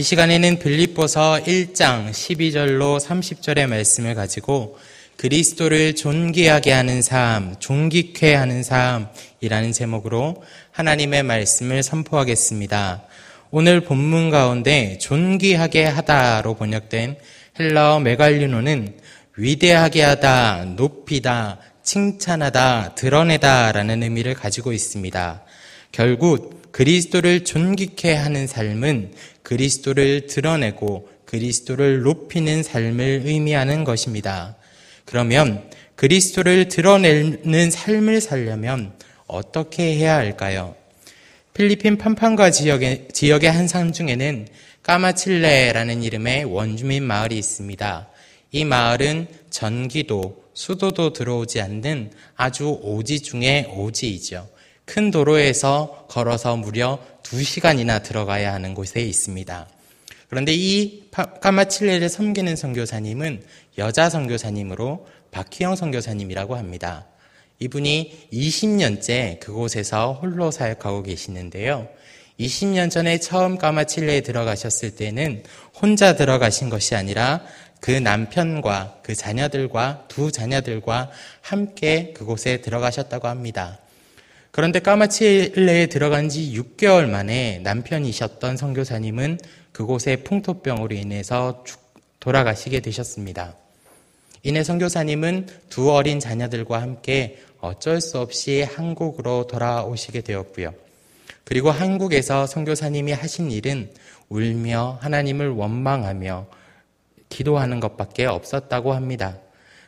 이 시간에는 빌립보서 1장 12절로 30절의 말씀을 가지고 그리스도를 존귀하게 하는 삶, 존귀케 하는 삶이라는 제목으로 하나님의 말씀을 선포하겠습니다. 오늘 본문 가운데 존귀하게 하다로 번역된 헬라어 메갈리노는 위대하게 하다, 높이다, 칭찬하다, 드러내다 라는 의미를 가지고 있습니다. 결국 그리스도를 존귀케 하는 삶은 그리스도를 드러내고 그리스도를 높이는 삶을 의미하는 것입니다. 그러면 그리스도를 드러내는 삶을 살려면 어떻게 해야 할까요? 필리핀 판판과 지역의, 지역의 한 산 중에는 까마칠레라는 이름의 원주민 마을이 있습니다. 이 마을은 전기도, 수도도 들어오지 않는 아주 오지 중의 오지이죠. 큰 도로에서 걸어서 무려 2시간이나 들어가야 하는 곳에 있습니다. 그런데 이 까마칠레를 섬기는 선교사님은 여자 선교사님으로 박희영 선교사님이라고 합니다. 이분이 20년째 그곳에서 홀로 사역하고 계시는데요. 20년 전에 처음 까마칠레에 들어가셨을 때는 혼자 들어가신 것이 아니라 그 남편과 그 자녀들과 두 자녀들과 함께 그곳에 들어가셨다고 합니다. 그런데 까마칠레에 들어간 지 6개월 만에 남편이셨던 선교사님은 그곳의 풍토병으로 인해서 돌아가시게 되셨습니다. 이내 선교사님은 두 어린 자녀들과 함께 어쩔 수 없이 한국으로 돌아오시게 되었고요. 그리고 한국에서 선교사님이 하신 일은 울며 하나님을 원망하며 기도하는 것밖에 없었다고 합니다.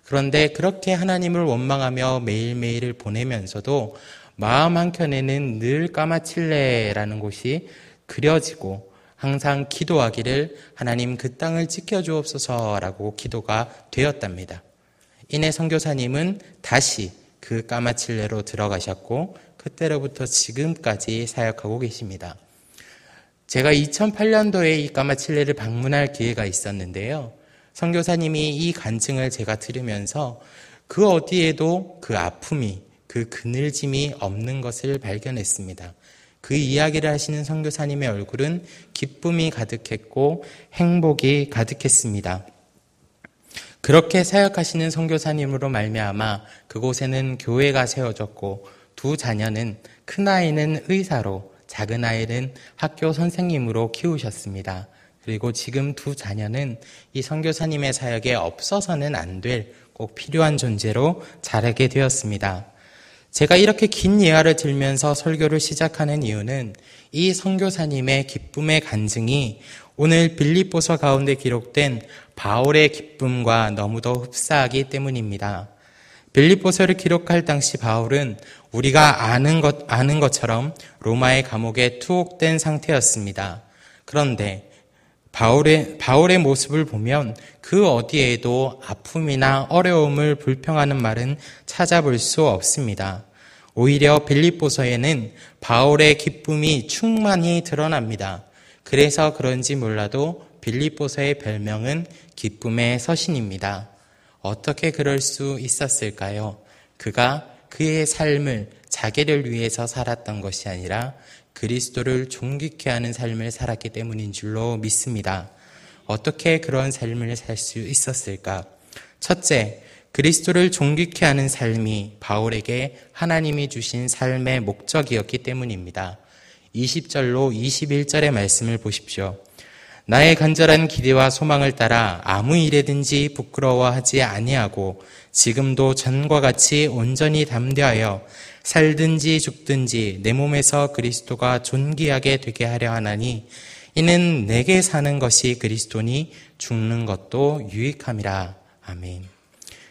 그런데 그렇게 하나님을 원망하며 매일매일을 보내면서도 마음 한켠에는 늘 까마칠레라는 곳이 그려지고 항상 기도하기를 하나님 그 땅을 지켜주옵소서라고 기도가 되었답니다. 이내 선교사님은 다시 그 까마칠레로 들어가셨고 그때로부터 지금까지 사역하고 계십니다. 제가 2008년도에 이 까마칠레를 방문할 기회가 있었는데요. 선교사님이 이 간증을 제가 들으면서 그 어디에도 그 아픔이 그 그늘짐이 없는 것을 발견했습니다. 그 이야기를 하시는 선교사님의 얼굴은 기쁨이 가득했고 행복이 가득했습니다. 그렇게 사역하시는 선교사님으로 말미암아 그곳에는 교회가 세워졌고 두 자녀는 큰 아이는 의사로 작은 아이는 학교 선생님으로 키우셨습니다. 그리고 지금 두 자녀는 이 선교사님의 사역에 없어서는 안 될 꼭 필요한 존재로 자라게 되었습니다. 제가 이렇게 긴 예화를 들면서 설교를 시작하는 이유는 이 선교사님의 기쁨의 간증이 오늘 빌립보서 가운데 기록된 바울의 기쁨과 너무도 흡사하기 때문입니다. 빌립보서를 기록할 당시 바울은 우리가 아는 것 아는 것처럼 로마의 감옥에 투옥된 상태였습니다. 그런데 바울의, 바울의 모습을 보면 그 어디에도 아픔이나 어려움을 불평하는 말은 찾아볼 수 없습니다. 오히려 빌립보서에는 바울의 기쁨이 충만히 드러납니다. 그래서 그런지 몰라도 빌립보서의 별명은 기쁨의 서신입니다. 어떻게 그럴 수 있었을까요? 그가 그의 삶을 자기를 위해서 살았던 것이 아니라 그리스도를 존귀케 하는 삶을 살았기 때문인 줄로 믿습니다. 어떻게 그런 삶을 살 수 있었을까? 첫째, 그리스도를 존귀케 하는 삶이 바울에게 하나님이 주신 삶의 목적이었기 때문입니다. 20절로 21절의 말씀을 보십시오. 나의 간절한 기대와 소망을 따라 아무 일에든지 부끄러워하지 아니하고 지금도 전과 같이 온전히 담대하여 살든지 죽든지 내 몸에서 그리스도가 존귀하게 되게 하려 하나니 이는 내게 사는 것이 그리스도니 죽는 것도 유익함이라. 아멘.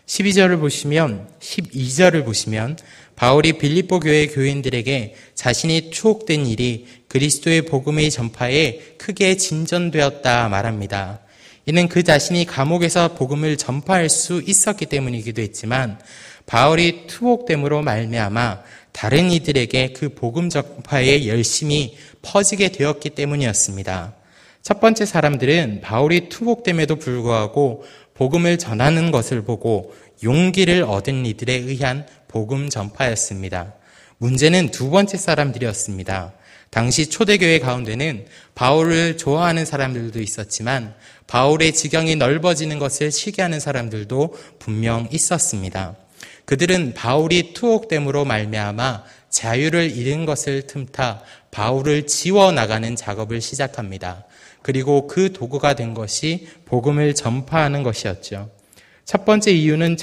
12절을 보시면 12절을 보시면 바울이 빌립보 교회 교인들에게 자신이 추억된 일이 그리스도의 복음의 전파에 크게 진전되었다 말합니다. 이는 그 자신이 감옥에서 복음을 전파할 수 있었기 때문이기도 했지만 바울이 투옥됨으로 말미암아 다른 이들에게 그 복음 전파에 열심히 퍼지게 되었기 때문이었습니다. 첫 번째 사람들은 바울이 투복됨에도 불구하고 복음을 전하는 것을 보고 용기를 얻은 이들에 의한 복음 전파였습니다. 문제는 두 번째 사람들이었습니다. 당시 초대교회 가운데는 바울을 좋아하는 사람들도 있었지만 바울의 지경이 넓어지는 것을 시기하는 사람들도 분명 있었습니다. 그들은 바울이 투옥됨으로 말미암아 자유를 잃은 것을 틈타 바울을 지워 나가는 작업을 시작합니다. 그리고 그 도구가 된 것이 복음을 전파하는 것이었죠. 첫 번째 이유는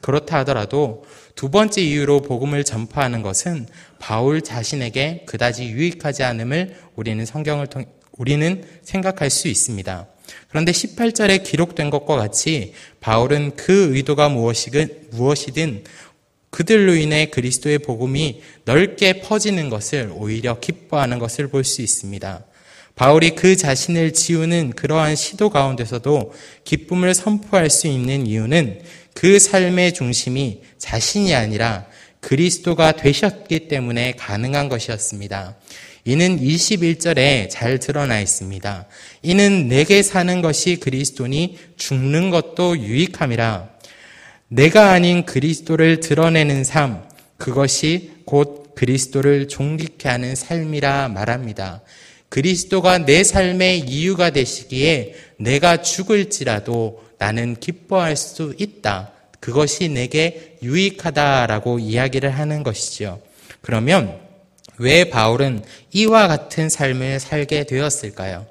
그렇다 하더라도 두 번째 이유로 복음을 전파하는 것은 바울 자신에게 그다지 유익하지 않음을 우리는 성경을 통 우리는 생각할 수 있습니다. 그런데 18절에 기록된 것과 같이 바울은 그 의도가 무엇이든, 무엇이든 그들로 인해 그리스도의 복음이 넓게 퍼지는 것을 오히려 기뻐하는 것을 볼 수 있습니다. 바울이 그 자신을 지우는 그러한 시도 가운데서도 기쁨을 선포할 수 있는 이유는 그 삶의 중심이 자신이 아니라 그리스도가 되셨기 때문에 가능한 것이었습니다. 이는 21절에 잘 드러나 있습니다. 이는 내게 사는 것이 그리스도니 죽는 것도 유익함이라. 내가 아닌 그리스도를 드러내는 삶, 그것이 곧 그리스도를 존귀케 하는 삶이라 말합니다. 그리스도가 내 삶의 이유가 되시기에 내가 죽을지라도 나는 기뻐할 수 있다. 그것이 내게 유익하다라고 이야기를 하는 것이죠. 그러면 왜 바울은 이와 같은 삶을 살게 되었을까요?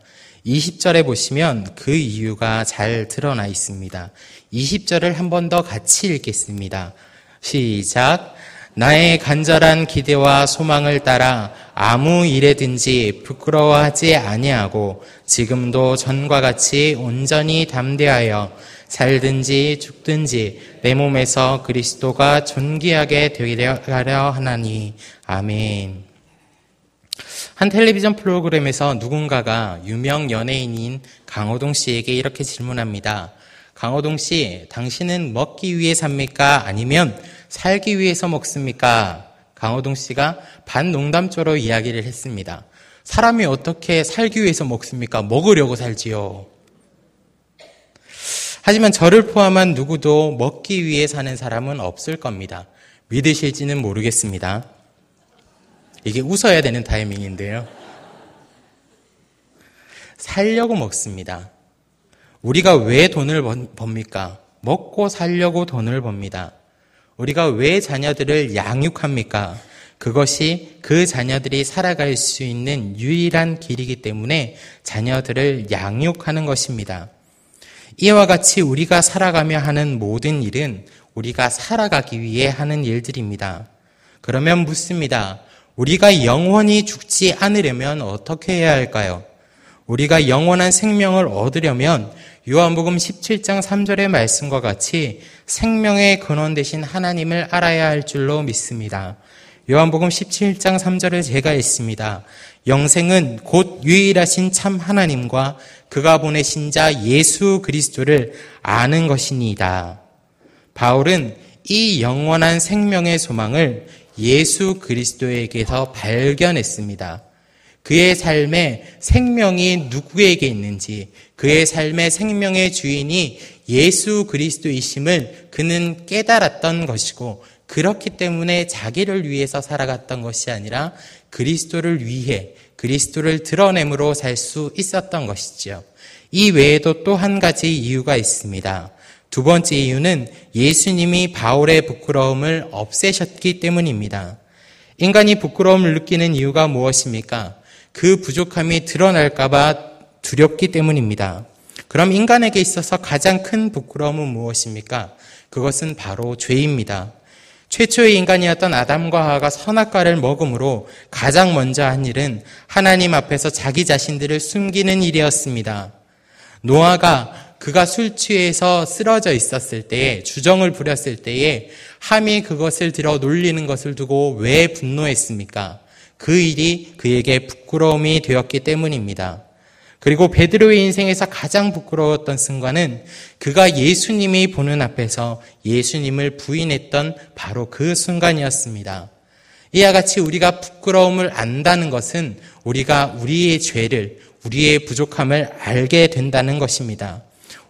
20절에 보시면 그 이유가 잘 드러나 있습니다. 20절을 한 번 더 같이 읽겠습니다. 시작. 나의 간절한 기대와 소망을 따라 아무 일에든지 부끄러워하지 아니하고 지금도 전과 같이 온전히 담대하여 살든지 죽든지 내 몸에서 그리스도가 존귀하게 되려 하나니 아멘. 한 텔레비전 프로그램에서 누군가가 유명 연예인인 강호동 씨에게 이렇게 질문합니다. 강호동 씨, 당신은 먹기 위해 삽니까? 아니면 살기 위해서 먹습니까? 강호동 씨가 반농담조로 이야기를 했습니다. 사람이 어떻게 살기 위해서 먹습니까? 먹으려고 살지요. 하지만 저를 포함한 누구도 먹기 위해 사는 사람은 없을 겁니다. 믿으실지는 모르겠습니다. 이게 웃어야 되는 타이밍인데요. 살려고 먹습니다. 우리가 왜 돈을 법니까? 먹고 살려고 돈을 법니다. 우리가 왜 자녀들을 양육합니까? 그것이 그 자녀들이 살아갈 수 있는 유일한 길이기 때문에 자녀들을 양육하는 것입니다. 이와 같이 우리가 살아가며 하는 모든 일은 우리가 살아가기 위해 하는 일들입니다. 그러면 묻습니다. 우리가 영원히 죽지 않으려면 어떻게 해야 할까요? 우리가 영원한 생명을 얻으려면 요한복음 17장 3절의 말씀과 같이 생명의 근원 되신 하나님을 알아야 할 줄로 믿습니다. 요한복음 17장 3절을 제가 읽습니다. 영생은 곧 유일하신 참 하나님과 그가 보내신 자 예수 그리스도를 아는 것이니이다. 바울은 이 영원한 생명의 소망을 예수 그리스도에게서 발견했습니다. 그의 삶에 생명이 누구에게 있는지, 그의 삶의 생명의 주인이 예수 그리스도이심을 그는 깨달았던 것이고, 그렇기 때문에 자기를 위해서 살아갔던 것이 아니라 그리스도를 위해 그리스도를 드러냄으로 살 수 있었던 것이죠. 이 외에도 또 한 가지 이유가 있습니다. 두 번째 이유는 예수님이 바울의 부끄러움을 없애셨기 때문입니다. 인간이 부끄러움을 느끼는 이유가 무엇입니까? 그 부족함이 드러날까봐 두렵기 때문입니다. 그럼 인간에게 있어서 가장 큰 부끄러움은 무엇입니까? 그것은 바로 죄입니다. 최초의 인간이었던 아담과 하와가 선악과를 먹음으로 가장 먼저 한 일은 하나님 앞에서 자기 자신들을 숨기는 일이었습니다. 노아가 그가 술 취해서 쓰러져 있었을 때에 주정을 부렸을 때에 함이 그것을 들어 놀리는 것을 두고 왜 분노했습니까? 그 일이 그에게 부끄러움이 되었기 때문입니다. 그리고 베드로의 인생에서 가장 부끄러웠던 순간은 그가 예수님이 보는 앞에서 예수님을 부인했던 바로 그 순간이었습니다. 이와 같이 우리가 부끄러움을 안다는 것은 우리가 우리의 죄를, 우리의 부족함을 알게 된다는 것입니다.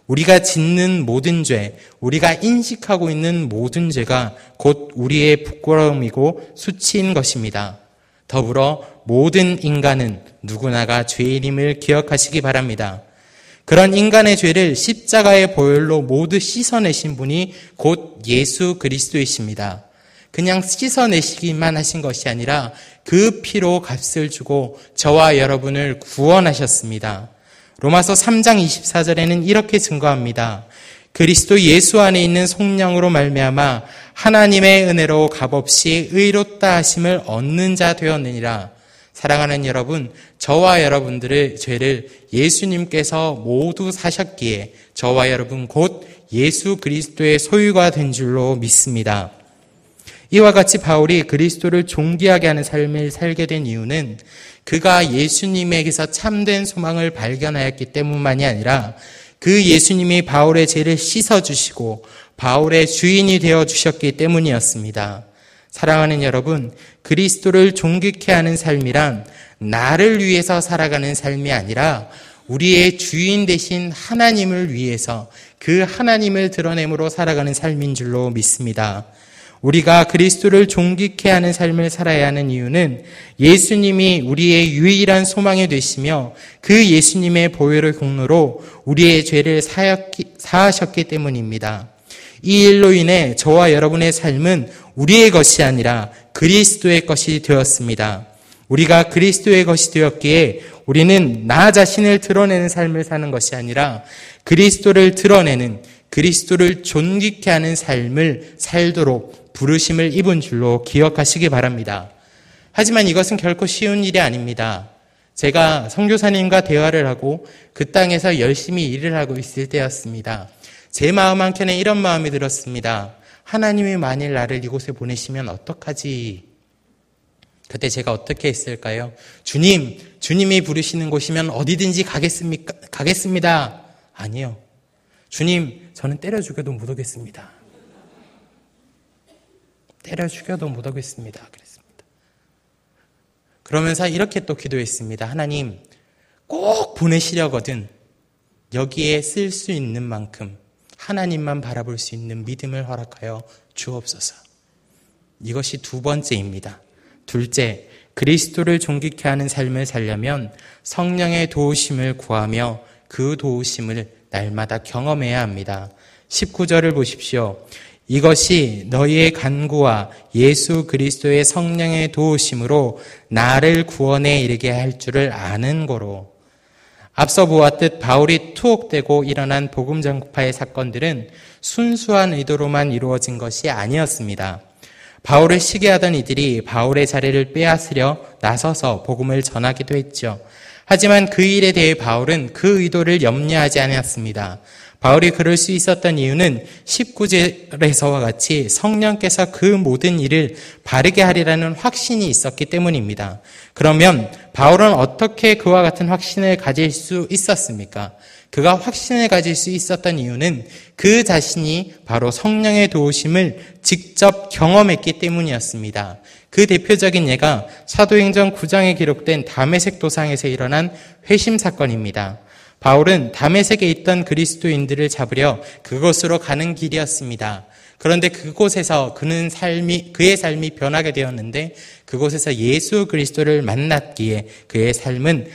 우리가 짓는 모든 죄, 우리가 인식하고 있는 모든 죄가 곧 우리의 부끄러움이고 수치인 것입니다. 더불어 모든 인간은 누구나가 죄인임을 기억하시기 바랍니다. 그런 인간의 죄를 십자가의 보혈로 모두 씻어내신 분이 곧 예수 그리스도이십니다. 그냥 씻어내시기만 하신 것이 아니라 그 피로 값을 주고 저와 여러분을 구원하셨습니다. 로마서 3장 24절에는 이렇게 증거합니다. 그리스도 예수 안에 있는 속량으로 말미암아 하나님의 은혜로 값없이 의롭다 하심을 얻는 자 되었느니라. 사랑하는 여러분, 저와 여러분들의 죄를 예수님께서 모두 사셨기에 저와 여러분 곧 예수 그리스도의 소유가 된 줄로 믿습니다. 이와 같이 바울이 그리스도를 존귀하게 하는 삶을 살게 된 이유는 그가 예수님에게서 참된 소망을 발견하였기 때문만이 아니라 그 예수님이 바울의 죄를 씻어주시고 바울의 주인이 되어 주셨기 때문이었습니다. 사랑하는 여러분, 그리스도를 존귀케 하는 삶이란 나를 위해서 살아가는 삶이 아니라 우리의 주인 대신 하나님을 위해서 그 하나님을 드러내므로 살아가는 삶인 줄로 믿습니다. 우리가 그리스도를 존귀케 하는 삶을 살아야 하는 이유는 예수님이 우리의 유일한 소망이 되시며 그 예수님의 보혈의 공로로 우리의 죄를 사하셨기 때문입니다. 이 일로 인해 저와 여러분의 삶은 우리의 것이 아니라 그리스도의 것이 되었습니다. 우리가 그리스도의 것이 되었기에 우리는 나 자신을 드러내는 삶을 사는 것이 아니라 그리스도를 드러내는 그리스도를 존귀케 하는 삶을 살도록 부르심을 입은 줄로 기억하시기 바랍니다. 하지만 이것은 결코 쉬운 일이 아닙니다. 제가 성교사님과 대화를 하고 그 땅에서 열심히 일을 하고 있을 때였습니다. 제 마음 한켠에 이런 마음이 들었습니다. 하나님이 만일 나를 이곳에 보내시면 어떡하지? 그때 제가 어떻게 했을까요? 주님, 주님이 부르시는 곳이면 어디든지 가겠습니까? 가겠습니다. 아니요. 주님, 저는 때려 죽여도 못 오겠습니다. 때려 죽여도 못 오겠습니다. 그랬습니다. 그러면서 이렇게 또 기도했습니다. 하나님, 꼭 보내시려거든 여기에 쓸 수 있는 만큼 하나님만 바라볼 수 있는 믿음을 허락하여 주옵소서. 이것이 두 번째입니다. 둘째, 그리스도를 존귀케 하는 삶을 살려면 성령의 도우심을 구하며 그 도우심을 날마다 경험해야 합니다. 19절을 보십시오. 이것이 너희의 간구와 예수 그리스도의 성령의 도우심으로 나를 구원에 이르게 할 줄을 아는 거로 앞서 보았듯 바울이 투옥되고 일어난 복음 전파의 사건들은 순수한 의도로만 이루어진 것이 아니었습니다. 바울을 시기하던 이들이 바울의 자리를 빼앗으려 나서서 복음을 전하기도 했죠. 하지만 그 일에 대해 바울은 그 의도를 염려하지 않았습니다. 바울이 그럴 수 있었던 이유는 19절에서와 같이 성령께서 그 모든 일을 바르게 하리라는 확신이 있었기 때문입니다. 그러면 바울은 어떻게 그와 같은 확신을 가질 수 있었습니까? 그가 확신을 가질 수 있었던 이유는 그 자신이 바로 성령의 도우심을 직접 경험했기 때문이었습니다. 그 대표적인 예가 사도행전 9장에 기록된 담에색 도상에서 일어난 회심 사건입니다. 바울은 담에색에 있던 그리스도인들을 잡으려 그곳으로 가는 길이었습니다. 그런데 그곳에서 그는 삶이 그의 삶이 변하게 되었는데 그곳에서 예수 그리스도를 만났기에 그의 삶은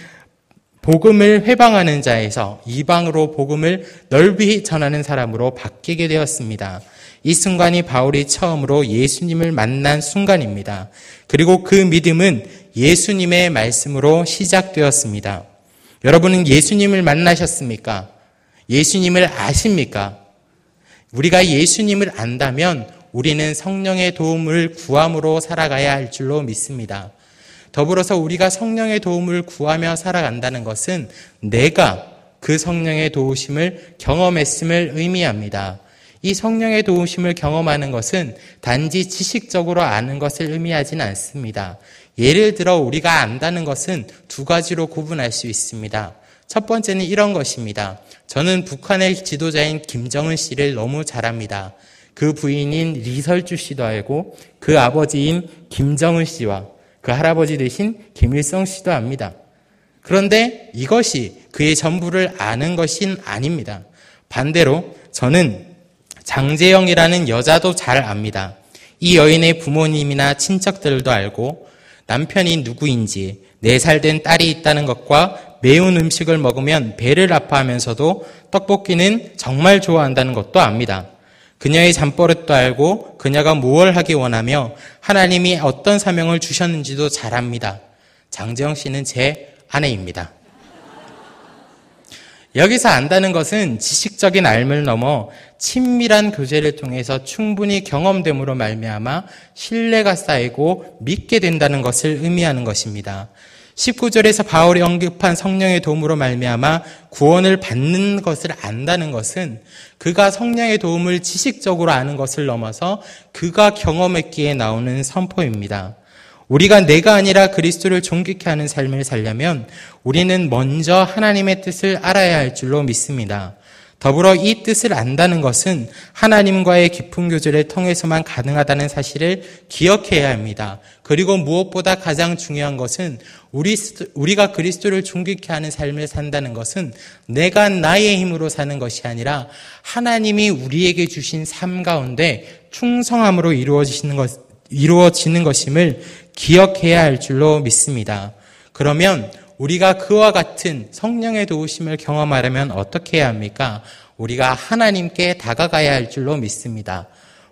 복음을 회방하는 자에서 이방으로 복음을 넓이 전하는 사람으로 바뀌게 되었습니다. 이 순간이 바울이 처음으로 예수님을 만난 순간입니다. 그리고 그 믿음은 예수님의 말씀으로 시작되었습니다. 여러분은 예수님을 만나셨습니까? 예수님을 아십니까? 우리가 예수님을 안다면 우리는 성령의 도움을 구함으로 살아가야 할 줄로 믿습니다. 더불어서 우리가 성령의 도움을 구하며 살아간다는 것은 내가 그 성령의 도우심을 경험했음을 의미합니다. 이 성령의 도우심을 경험하는 것은 단지 지식적으로 아는 것을 의미하지는 않습니다. 예를 들어 우리가 안다는 것은 두 가지로 구분할 수 있습니다. 첫 번째는 이런 것입니다. 저는 북한의 지도자인 김정은 씨를 너무 잘합니다. 그 부인인 리설주 씨도 알고 그 아버지인 김정은 씨와 그 할아버지 대신 김일성 씨도 압니다. 그런데 이것이 그의 전부를 아는 것은 아닙니다. 반대로 저는 장재영이라는 여자도 잘 압니다. 이 여인의 부모님이나 친척들도 알고 남편이 누구인지, 네살된 딸이 있다는 것과 매운 음식을 먹으면 배를 아파하면서도 떡볶이는 정말 좋아한다는 것도 압니다. 그녀의 잠버릇도 알고 그녀가 무엇을 하기 원하며 하나님이 어떤 사명을 주셨는지도 잘 압니다. 장재영 씨는 제 아내입니다. 여기서 안다는 것은 지식적인 알을 넘어 친밀한 교제를 통해서 충분히 경험됨으로 말미암아 신뢰가 쌓이고 믿게 된다는 것을 의미하는 것입니다. 19절에서 바울이 언급한 성령의 도움으로 말미암아 구원을 받는 것을 안다는 것은 그가 성령의 도움을 지식적으로 아는 것을 넘어서 그가 경험했기에 나오는 선포입니다. 우리가 내가 아니라 그리스도를 존귀케 하는 삶을 살려면 우리는 먼저 하나님의 뜻을 알아야 할 줄로 믿습니다. 더불어 이 뜻을 안다는 것은 하나님과의 깊은 교제를 통해서만 가능하다는 사실을 기억해야 합니다. 그리고 무엇보다 가장 중요한 것은 우리, 우리가 그리스도를 존귀케 하는 삶을 산다는 것은 내가 나의 힘으로 사는 것이 아니라 하나님이 우리에게 주신 삶 가운데 충성함으로 이루어지는 것, 이루어지는 것임을 기억해야 할 줄로 믿습니다. 그러면 우리가 그와 같은 성령의 도우심을 경험하려면 어떻게 해야 합니까? 우리가 하나님께 다가가야 할 줄로 믿습니다.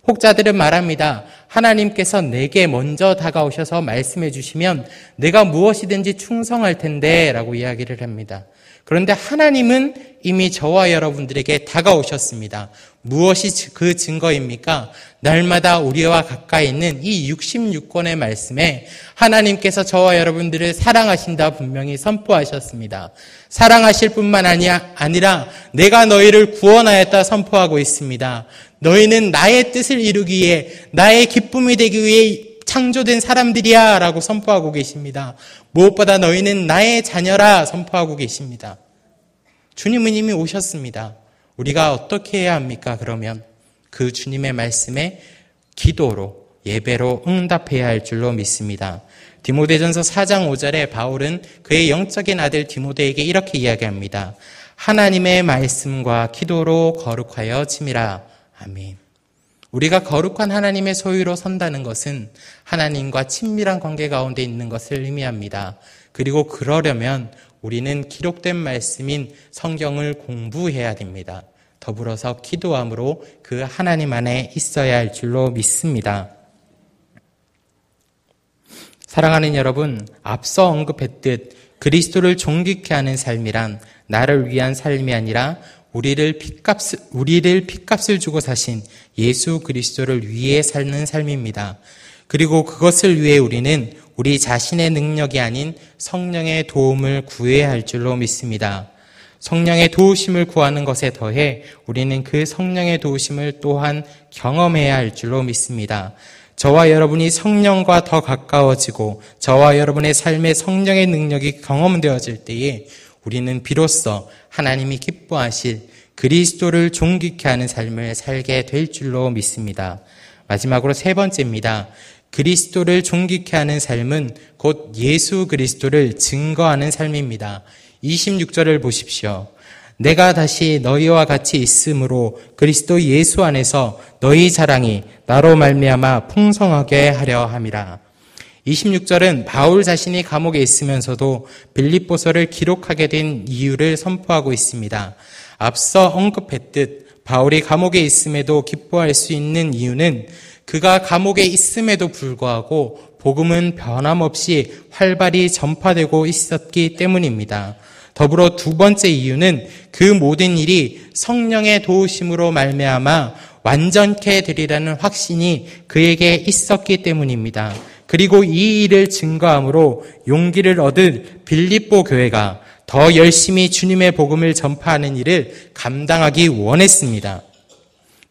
혹자들은 말합니다. 하나님께서 내게 먼저 다가오셔서 말씀해 주시면 내가 무엇이든지 충성할 텐데 라고 이야기를 합니다. 그런데 하나님은 이미 저와 여러분들에게 다가오셨습니다. 무엇이 그 증거입니까? 날마다 우리와 가까이 있는 이 66권의 말씀에 하나님께서 저와 여러분들을 사랑하신다 분명히 선포하셨습니다. 사랑하실 뿐만 아니라 내가 너희를 구원하였다 선포하고 있습니다. 너희는 나의 뜻을 이루기 위해 나의 기쁨이 되기 위해 창조된 사람들이야 라고 선포하고 계십니다. 무엇보다 너희는 나의 자녀라 선포하고 계십니다. 주님은 이미 오셨습니다. 우리가 어떻게 해야 합니까? 그러면 그 주님의 말씀에 기도로 예배로 응답해야 할 줄로 믿습니다. 디모데전서 4장 5절에 바울은 그의 영적인 아들 디모데에게 이렇게 이야기합니다. 하나님의 말씀과 기도로 거룩하여 짐이라. 아멘. 우리가 거룩한 하나님의 소유로 선다는 것은 하나님과 친밀한 관계 가운데 있는 것을 의미합니다. 그리고 그러려면 우리는 기록된 말씀인 성경을 공부해야 됩니다. 더불어서 기도함으로 그 하나님 안에 있어야 할 줄로 믿습니다. 사랑하는 여러분, 앞서 언급했듯 그리스도를 존귀케 하는 삶이란 나를 위한 삶이 아니라 우리를 핏값 우리를 핏값을 주고 사신 예수 그리스도를 위해 사는 삶입니다. 그리고 그것을 위해 우리는 우리 자신의 능력이 아닌 성령의 도움을 구해야 할 줄로 믿습니다. 성령의 도우심을 구하는 것에 더해 우리는 그 성령의 도우심을 또한 경험해야 할 줄로 믿습니다. 저와 여러분이 성령과 더 가까워지고 저와 여러분의 삶에 성령의 능력이 경험되어질 때에 우리는 비로소 하나님이 기뻐하실 그리스도를 존귀케 하는 삶을 살게 될 줄로 믿습니다. 마지막으로 세 번째입니다. 그리스도를 존귀케 하는 삶은 곧 예수 그리스도를 증거하는 삶입니다. 26절을 보십시오. 내가 다시 너희와 같이 있으므로 그리스도 예수 안에서 너희 자랑이 나로 말미암아 풍성하게 하려 함이라. 26절은 바울 자신이 감옥에 있으면서도 빌립보서를 기록하게 된 이유를 선포하고 있습니다. 앞서 언급했듯 바울이 감옥에 있음에도 기뻐할 수 있는 이유는 그가 감옥에 있음에도 불구하고 복음은 변함없이 활발히 전파되고 있었기 때문입니다. 더불어 두 번째 이유는 그 모든 일이 성령의 도우심으로 말미암아 완전케 되리라는 확신이 그에게 있었기 때문입니다. 그리고 이 일을 증거함으로 용기를 얻은 빌립보 교회가 더 열심히 주님의 복음을 전파하는 일을 감당하기 원했습니다.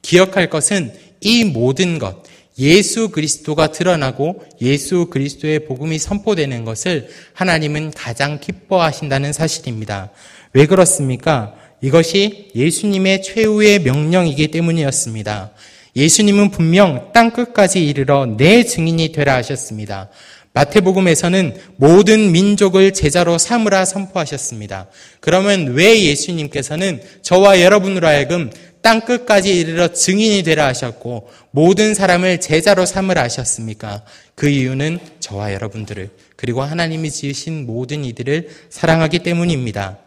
기억할 것은 이 모든 것, 예수 그리스도가 드러나고 예수 그리스도의 복음이 선포되는 것을 하나님은 가장 기뻐하신다는 사실입니다. 왜 그렇습니까? 이것이 예수님의 최후의 명령이기 때문이었습니다. 예수님은 분명 땅 끝까지 이르러 내 증인이 되라 하셨습니다. 마태복음에서는 모든 민족을 제자로 삼으라 선포하셨습니다. 그러면 왜 예수님께서는 저와 여러분으로 하여금 땅 끝까지 이르러 증인이 되라 하셨고 모든 사람을 제자로 삼으라 하셨습니까? 그 이유는 저와 여러분들을 그리고 하나님이 지으신 모든 이들을 사랑하기 때문입니다.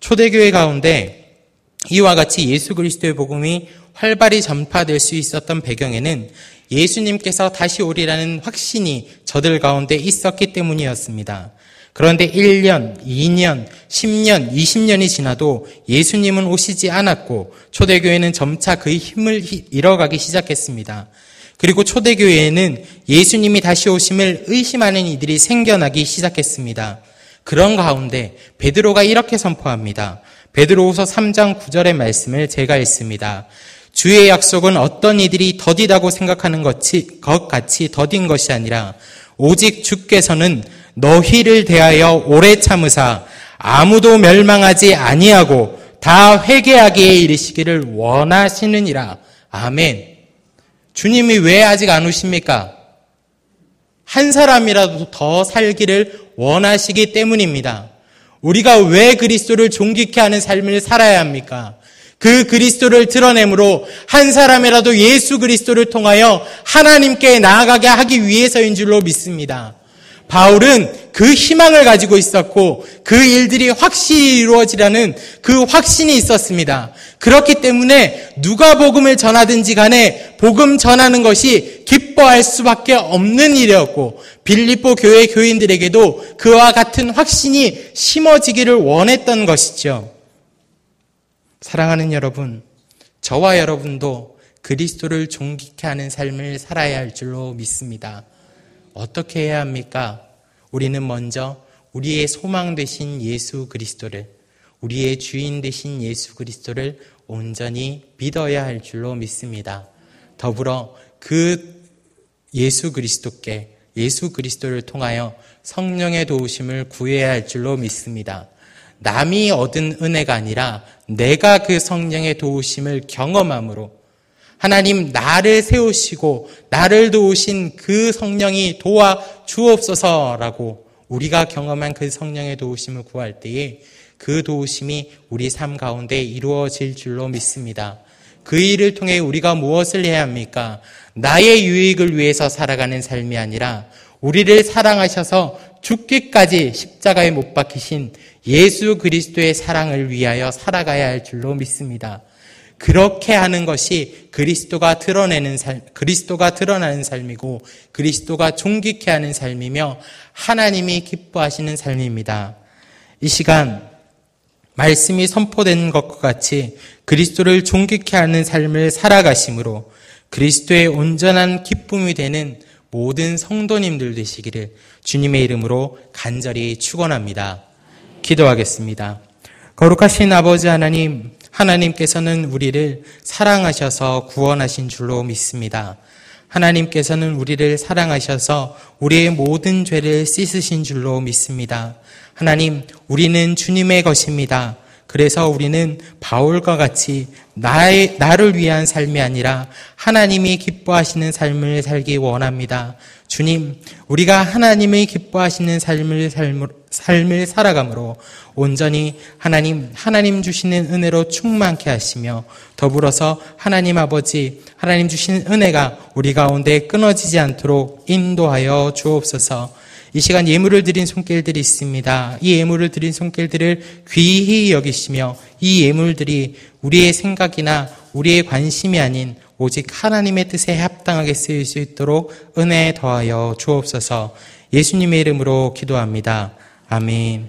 초대교회 가운데 이와 같이 예수 그리스도의 복음이 활발히 전파될 수 있었던 배경에는 예수님께서 다시 오리라는 확신이 저들 가운데 있었기 때문이었습니다. 그런데 1년, 2년, 10년, 20년이 지나도 예수님은 오시지 않았고 초대교회는 점차 그의 힘을 잃어가기 시작했습니다. 그리고 초대교회에는 예수님이 다시 오심을 의심하는 이들이 생겨나기 시작했습니다. 그런 가운데 베드로가 이렇게 선포합니다. 베드로후서 3장 9절의 말씀을 제가 했습니다. 주의 약속은 어떤 이들이 더디다고 생각하는 것 같이 더딘 것이 아니라 오직 주께서는 너희를 대하여 오래 참으사 아무도 멸망하지 아니하고 다 회개하기에 이르시기를 원하시느니라. 아멘. 주님이 왜 아직 안 오십니까? 한 사람이라도 더 살기를 원하시기 때문입니다. 우리가 왜 그리스도를 존귀케 하는 삶을 살아야 합니까? 그 그리스도를 드러내므로 한 사람이라도 예수 그리스도를 통하여 하나님께 나아가게 하기 위해서인 줄로 믿습니다. 바울은 그 희망을 가지고 있었고 그 일들이 확실히 이루어지라는 그 확신이 있었습니다. 그렇기 때문에 누가 복음을 전하든지 간에 복음 전하는 것이 기뻐할 수밖에 없는 일이었고 빌립보 교회 교인들에게도 그와 같은 확신이 심어지기를 원했던 것이죠. 사랑하는 여러분, 저와 여러분도 그리스도를 존귀케 하는 삶을 살아야 할 줄로 믿습니다. 어떻게 해야 합니까? 우리는 먼저 우리의 소망 되신 예수 그리스도를, 우리의 주인 되신 예수 그리스도를 온전히 믿어야 할 줄로 믿습니다. 더불어 그 예수 그리스도께 예수 그리스도를 통하여 성령의 도우심을 구해야 할 줄로 믿습니다. 남이 얻은 은혜가 아니라 내가 그 성령의 도우심을 경험함으로 하나님 나를 세우시고 나를 도우신 그 성령이 도와 주옵소서라고 우리가 경험한 그 성령의 도우심을 구할 때에 그 도우심이 우리 삶 가운데 이루어질 줄로 믿습니다. 그 일을 통해 우리가 무엇을 해야 합니까? 나의 유익을 위해서 살아가는 삶이 아니라 우리를 사랑하셔서 죽기까지 십자가에 못 박히신 예수 그리스도의 사랑을 위하여 살아가야 할 줄로 믿습니다. 그렇게 하는 것이 그리스도가 드러내는 삶, 그리스도가 드러나는 삶이고 그리스도가 존귀케 하는 삶이며 하나님이 기뻐하시는 삶입니다. 이 시간 말씀이 선포된 것과 같이 그리스도를 존귀케 하는 삶을 살아가심으로 그리스도의 온전한 기쁨이 되는 모든 성도님들 되시기를 주님의 이름으로 간절히 축원합니다. 기도하겠습니다. 거룩하신 아버지 하나님, 하나님께서는 우리를 사랑하셔서 구원하신 줄로 믿습니다. 하나님께서는 우리를 사랑하셔서 우리의 모든 죄를 씻으신 줄로 믿습니다. 하나님, 우리는 주님의 것입니다. 그래서 우리는 바울과 같이 나의, 나를 위한 삶이 아니라 하나님이 기뻐하시는 삶을 살기 원합니다. 주님, 우리가 하나님의 기뻐하시는 삶을, 삶을, 삶을 살아감으로 온전히 하나님, 하나님 주시는 은혜로 충만케 하시며 더불어서 하나님 아버지, 하나님 주시는 은혜가 우리 가운데 끊어지지 않도록 인도하여 주옵소서 이 시간 예물을 드린 손길들이 있습니다. 이 예물을 드린 손길들을 귀히 여기시며 이 예물들이 우리의 생각이나 우리의 관심이 아닌 오직 하나님의 뜻에 합당하게 쓰일 수 있도록 은혜 더하여 주옵소서 예수님의 이름으로 기도합니다. 아멘.